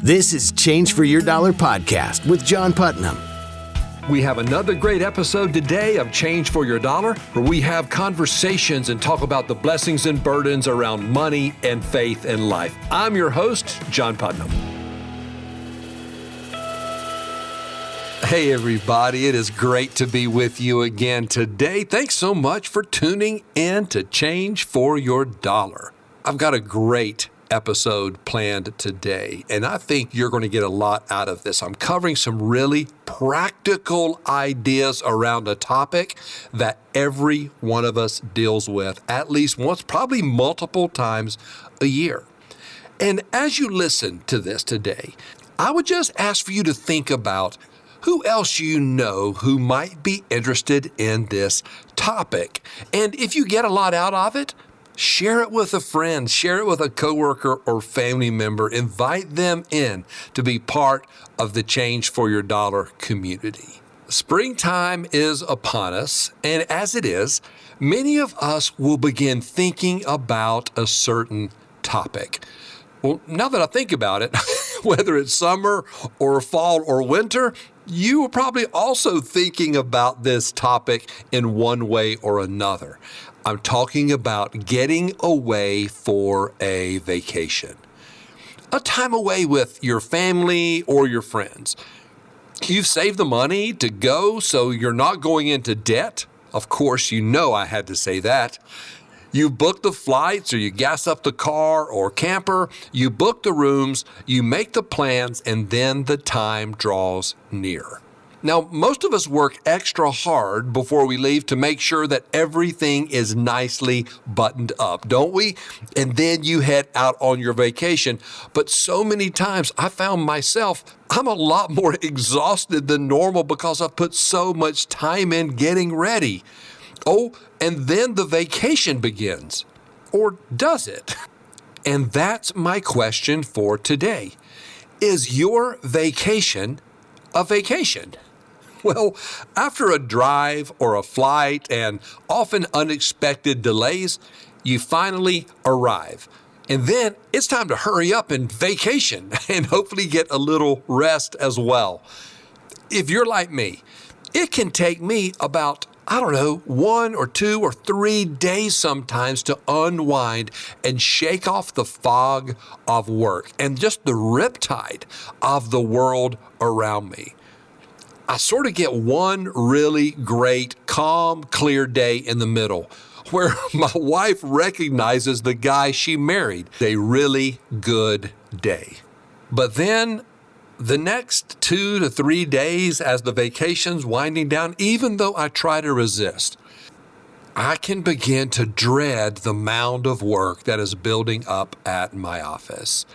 This is Change for Your Dollar podcast with John Putnam. We have another great episode today of Change for Your Dollar, where we have conversations and talk about the blessings and burdens around money and faith and life. I'm your host, John Putnam. Hey, everybody, it is great to be with you again today. Thanks so much for tuning in to Change for Your Dollar. I've got a great episode planned today, and I think you're going to get a lot out of this. I'm covering some really practical ideas around a topic that every one of us deals with at least once, probably multiple times a year. And as you listen to this today, I would just ask for you to think about who else you know who might be interested in this topic. And if you get a lot out of it, Share it with a friend, share it with a coworker or family member. Invite them in to be part of the Change for Your Dollar community. Springtime is upon us, and as it is, many of us will begin thinking about a certain topic. Well, now that I think about it, whether it's summer or fall or winter, you are probably also thinking about this topic in one way or another. I'm talking about getting away for a vacation, a time away with your family or your friends. You've saved the money to go so you're not going into debt. Of course, you know I had to say that. You book the flights or you gas up the car or camper, you book the rooms, you make the plans, and then the time draws near. Now, most of us work extra hard before we leave to make sure that everything is nicely buttoned up, don't we? And then you head out on your vacation. But so many times I found myself, I'm a lot more exhausted than normal because I've put so much time in getting ready. Oh, and then the vacation begins. Or does it? And that's my question for today. Is your vacation a vacation? Well, after a drive or a flight and often unexpected delays, you finally arrive. And then it's time to hurry up and vacation and hopefully get a little rest as well. If you're like me, it can take me about, I don't know, one or two or three days sometimes to unwind and shake off the fog of work and just the riptide of the world around me. I sort of get one really great, calm, clear day in the middle where my wife recognizes the guy she married. A really good day. But then the next two to three days as the vacation's winding down, even though I try to resist, I can begin to dread the mound of work that is building up at my office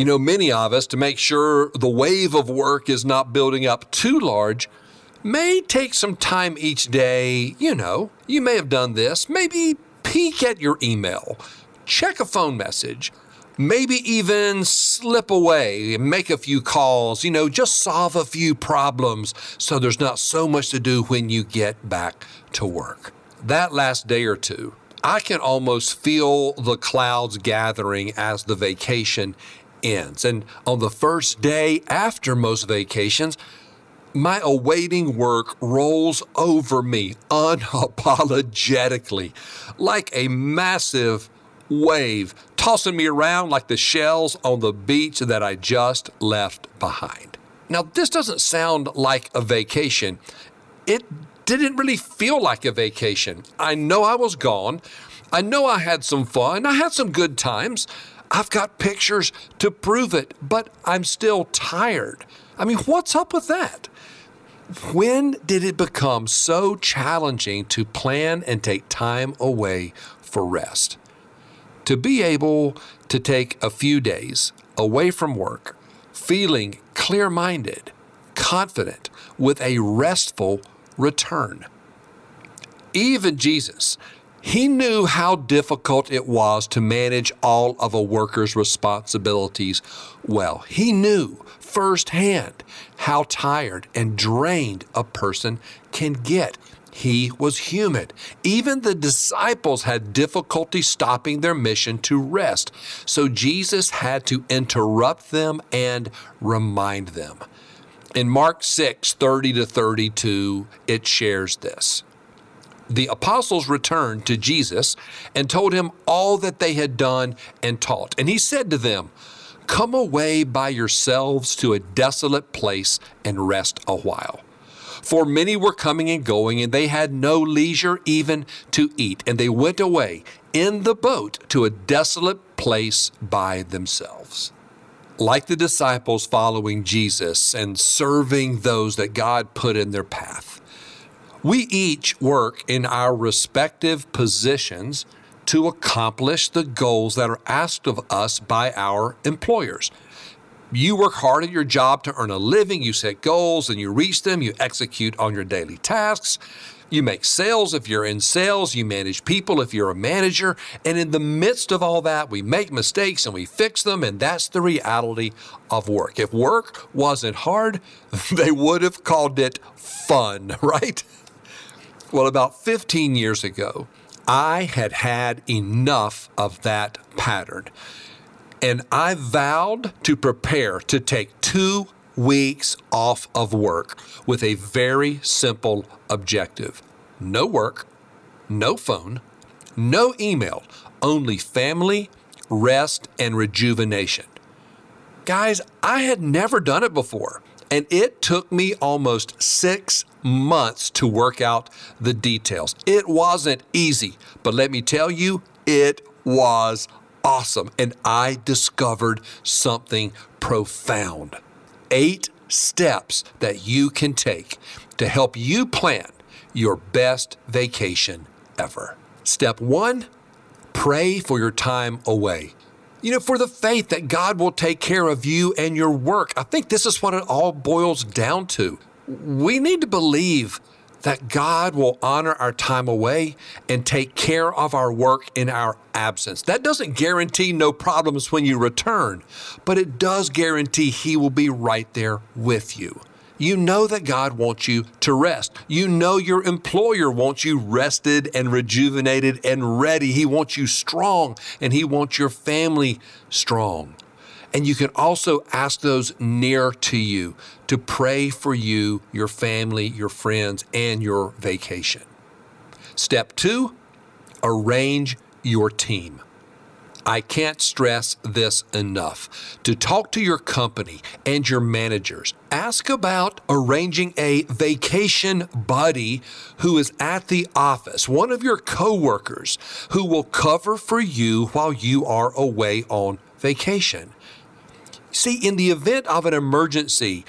you know, many of us, to make sure the wave of work is not building up too large, may take some time each day. You know, you may have done this. Maybe peek at your email, check a phone message, maybe even slip away and make a few calls, you know, just solve a few problems so there's not so much to do when you get back to work. That last day or two, I can almost feel the clouds gathering as the vacation ends. And on the first day after most vacations, my awaiting work rolls over me unapologetically like a massive wave, tossing me around like the shells on the beach that I just left behind. Now, this doesn't sound like a vacation. It didn't really feel like a vacation. I know I was gone. I know I had some fun. I had some good times. I've got pictures to prove it, but I'm still tired. I mean, what's up with that? When did it become so challenging to plan and take time away for rest? To be able to take a few days away from work, feeling clear minded, confident, with a restful return. Even Jesus he knew how difficult it was to manage all of a worker's responsibilities well. He knew firsthand how tired and drained a person can get. he was human. Even the disciples had difficulty stopping their mission to rest. So Jesus had to interrupt them and remind them. In Mark 6 30 to 32, it shares this. The apostles returned to Jesus and told him all that they had done and taught. And he said to them, Come away by yourselves to a desolate place and rest a while. For many were coming and going, and they had no leisure even to eat. And they went away in the boat to a desolate place by themselves like the disciples following Jesus and serving those that God put in their path. We each work in our respective positions to accomplish the goals that are asked of us by our employers. You work hard at your job to earn a living, you set goals and you reach them, you execute on your daily tasks. You make sales if you're in sales, you manage people if you're a manager. And in the midst of all that, we make mistakes and we fix them. And that's the reality of work. If work wasn't hard, they would have called it fun, right? Well, about 15 years ago, I had had enough of that pattern. And I vowed to prepare to take two weeks off of work with a very simple objective no work, no phone, no email, only family, rest, and rejuvenation. Guys, I had never done it before, and it took me almost six months to work out the details. It wasn't easy, but let me tell you, it was awesome, and I discovered something profound eight steps that you can take to help you plan your best vacation ever. Step one pray for your time away. You know, for the faith that God will take care of you and your work. I think this is what it all boils down to. We need to believe that God will honor our time away and take care of our work in our absence. That doesn't guarantee no problems when you return, but it does guarantee He will be right there with you. You know that God wants you to rest. You know your employer wants you rested and rejuvenated and ready. He wants you strong and He wants your family strong. And you can also ask those near to you to pray for you, your family, your friends, and your vacation. Step two, arrange your team. I can't stress this enough. To talk to your company and your managers, ask about arranging a vacation buddy who is at the office, one of your coworkers who will cover for you while you are away on vacation. See, in the event of an emergency,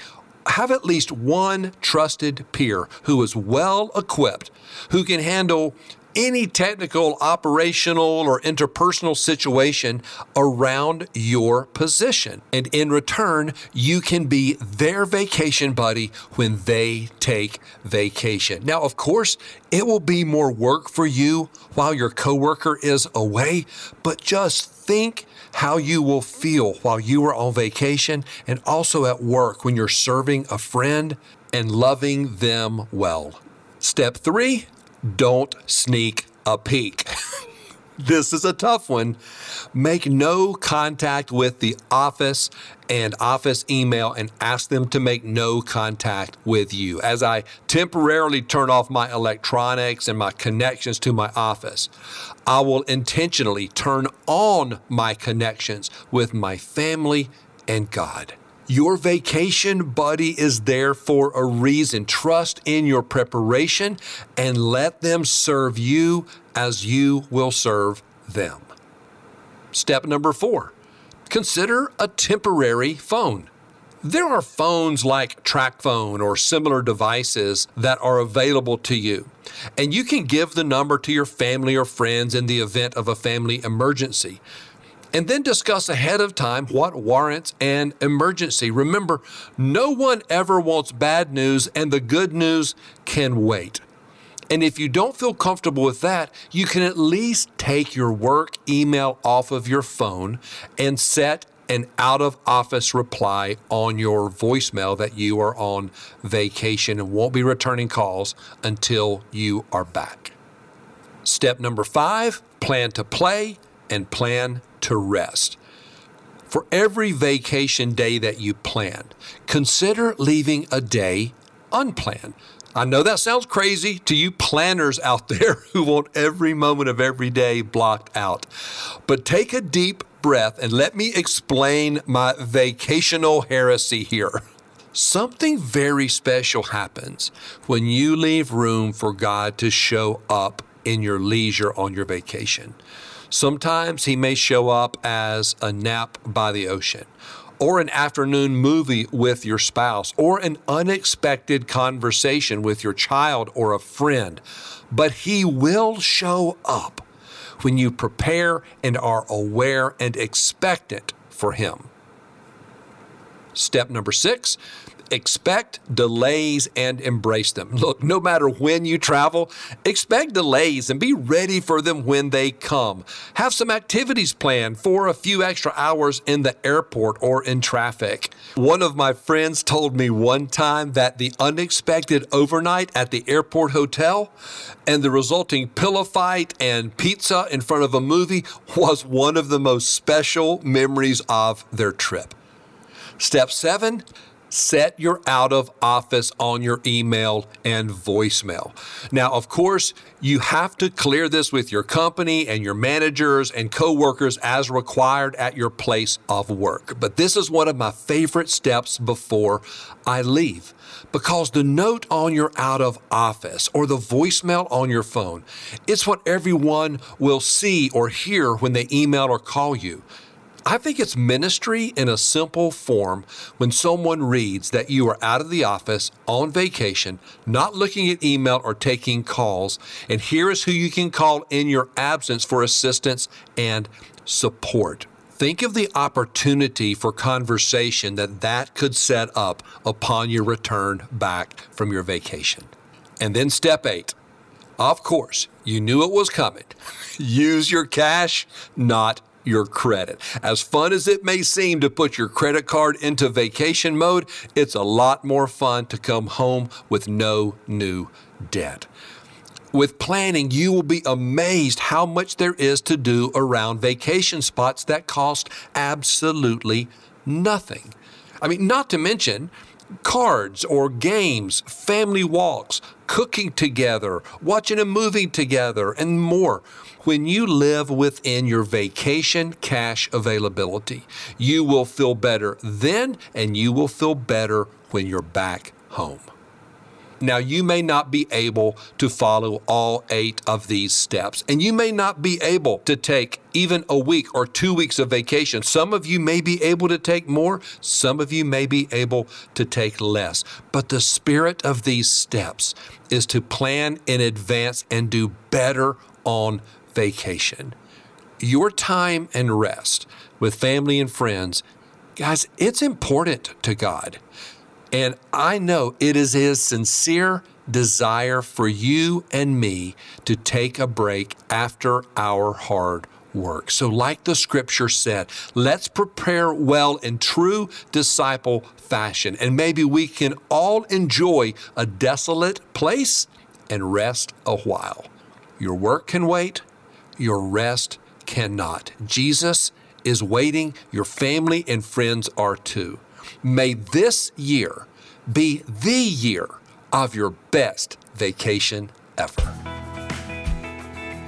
have at least one trusted peer who is well equipped, who can handle any technical, operational, or interpersonal situation around your position. And in return, you can be their vacation buddy when they take vacation. Now, of course, it will be more work for you while your coworker is away, but just think how you will feel while you are on vacation and also at work when you're serving a friend and loving them well. Step three, don't sneak a peek. this is a tough one. Make no contact with the office and office email and ask them to make no contact with you. As I temporarily turn off my electronics and my connections to my office, I will intentionally turn on my connections with my family and God. Your vacation buddy is there for a reason. Trust in your preparation and let them serve you as you will serve them. Step number four consider a temporary phone. There are phones like TracFone or similar devices that are available to you, and you can give the number to your family or friends in the event of a family emergency and then discuss ahead of time what warrants an emergency. Remember, no one ever wants bad news, and the good news can wait. And if you don't feel comfortable with that, you can at least take your work email off of your phone and set an out of office reply on your voicemail that you are on vacation and won't be returning calls until you are back. Step number five plan to play and plan to rest. For every vacation day that you plan, consider leaving a day unplanned. I know that sounds crazy to you planners out there who want every moment of every day blocked out. But take a deep breath and let me explain my vacational heresy here. Something very special happens when you leave room for God to show up in your leisure on your vacation. Sometimes He may show up as a nap by the ocean or an afternoon movie with your spouse, or an unexpected conversation with your child or a friend. But He will show up when you prepare and are aware and expectant for Him. Step number six expect delays and embrace them. Look, no matter when you travel, expect delays and be ready for them when they come. Have some activities planned for a few extra hours in the airport or in traffic. One of my friends told me one time that the unexpected overnight at the airport hotel and the resulting pillow fight and pizza in front of a movie was one of the most special memories of their trip. Step seven, set your out of office on your email and voicemail. Now, of course, you have to clear this with your company and your managers and coworkers as required at your place of work. But this is one of my favorite steps before I leave because the note on your out of office or the voicemail on your phone, it's what everyone will see or hear when they email or call you. I think it's ministry in a simple form when someone reads that you are out of the office on vacation, not looking at email or taking calls, and here is who you can call in your absence for assistance and support. Think of the opportunity for conversation that that could set up upon your return back from your vacation. And then step eight. Of course, you knew it was coming. Use your cash, not your credit. As fun as it may seem to put your credit card into vacation mode, it's a lot more fun to come home with no new debt. With planning, you will be amazed how much there is to do around vacation spots that cost absolutely nothing. I mean, not to mention, cards or games, family walks, cooking together, watching a movie together, and more. When you live within your vacation cash availability, you will feel better then and you will feel better when you're back home. Now, you may not be able to follow all eight of these steps, and you may not be able to take even a week or two weeks of vacation. Some of you may be able to take more, some of you may be able to take less. But the spirit of these steps is to plan in advance and do better on vacation. Your time and rest with family and friends, guys, it's important to God. And I know it is His sincere desire for you and me to take a break after our hard work. So, like the scripture said, let's prepare well in true disciple fashion, and maybe we can all enjoy a desolate place and rest a while. Your work can wait, your rest cannot. Jesus is waiting, your family and friends are too. May this year be the year of your best vacation ever.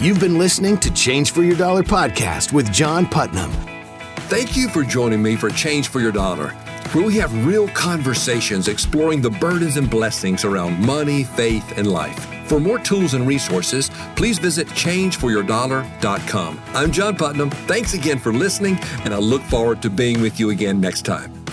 You've been listening to Change for Your Dollar podcast with John Putnam. Thank you for joining me for Change for Your Dollar, where we have real conversations exploring the burdens and blessings around money, faith, and life. For more tools and resources, please visit changeforyourdollar.com. I'm John Putnam. Thanks again for listening, and I look forward to being with you again next time.